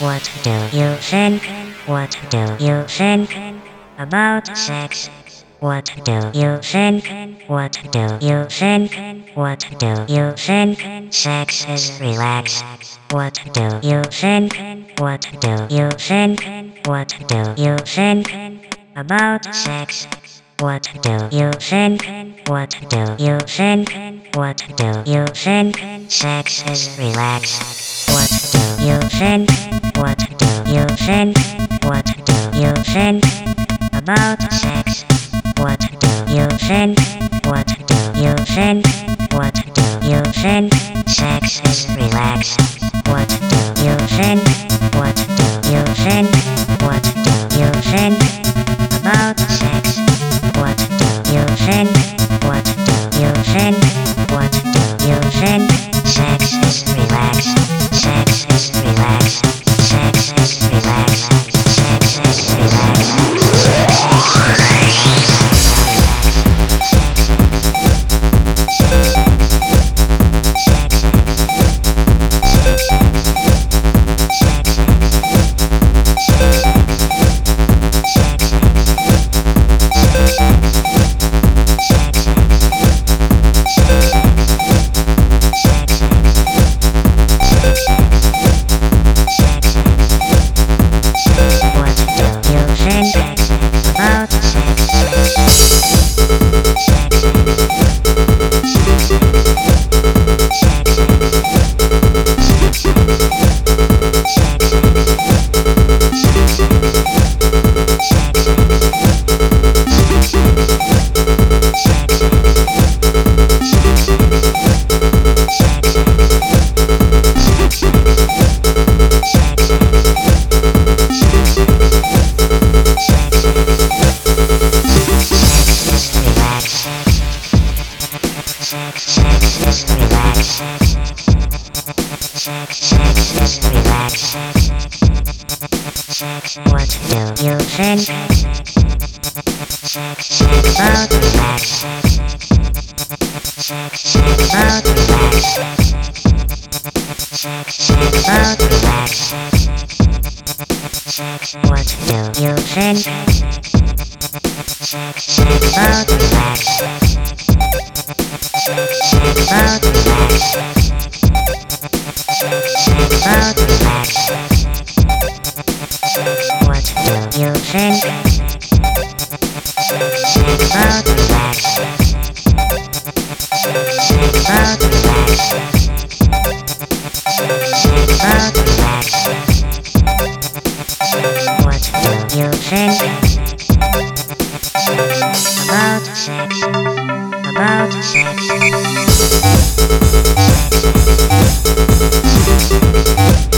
What do you think? What do you think about sex? What do you think? What do you think? What do you think? Sex is relax. What do you think? What do you think? What do you think about sex? What do you think? What do you think? What do you think? Sex is relax. What do you think? What do you think? What do you think about sex? What do you think? What do you think? What do you think? Sex is relax. What do you think? What do you think? What do you think about sex? What do you think? What do you think? What do you think? Sex is relax. Sex relax. What do you think? Relax. Relax. What do you think? Relax. What do you think? About. Sex, relax. Sex,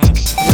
Thank you.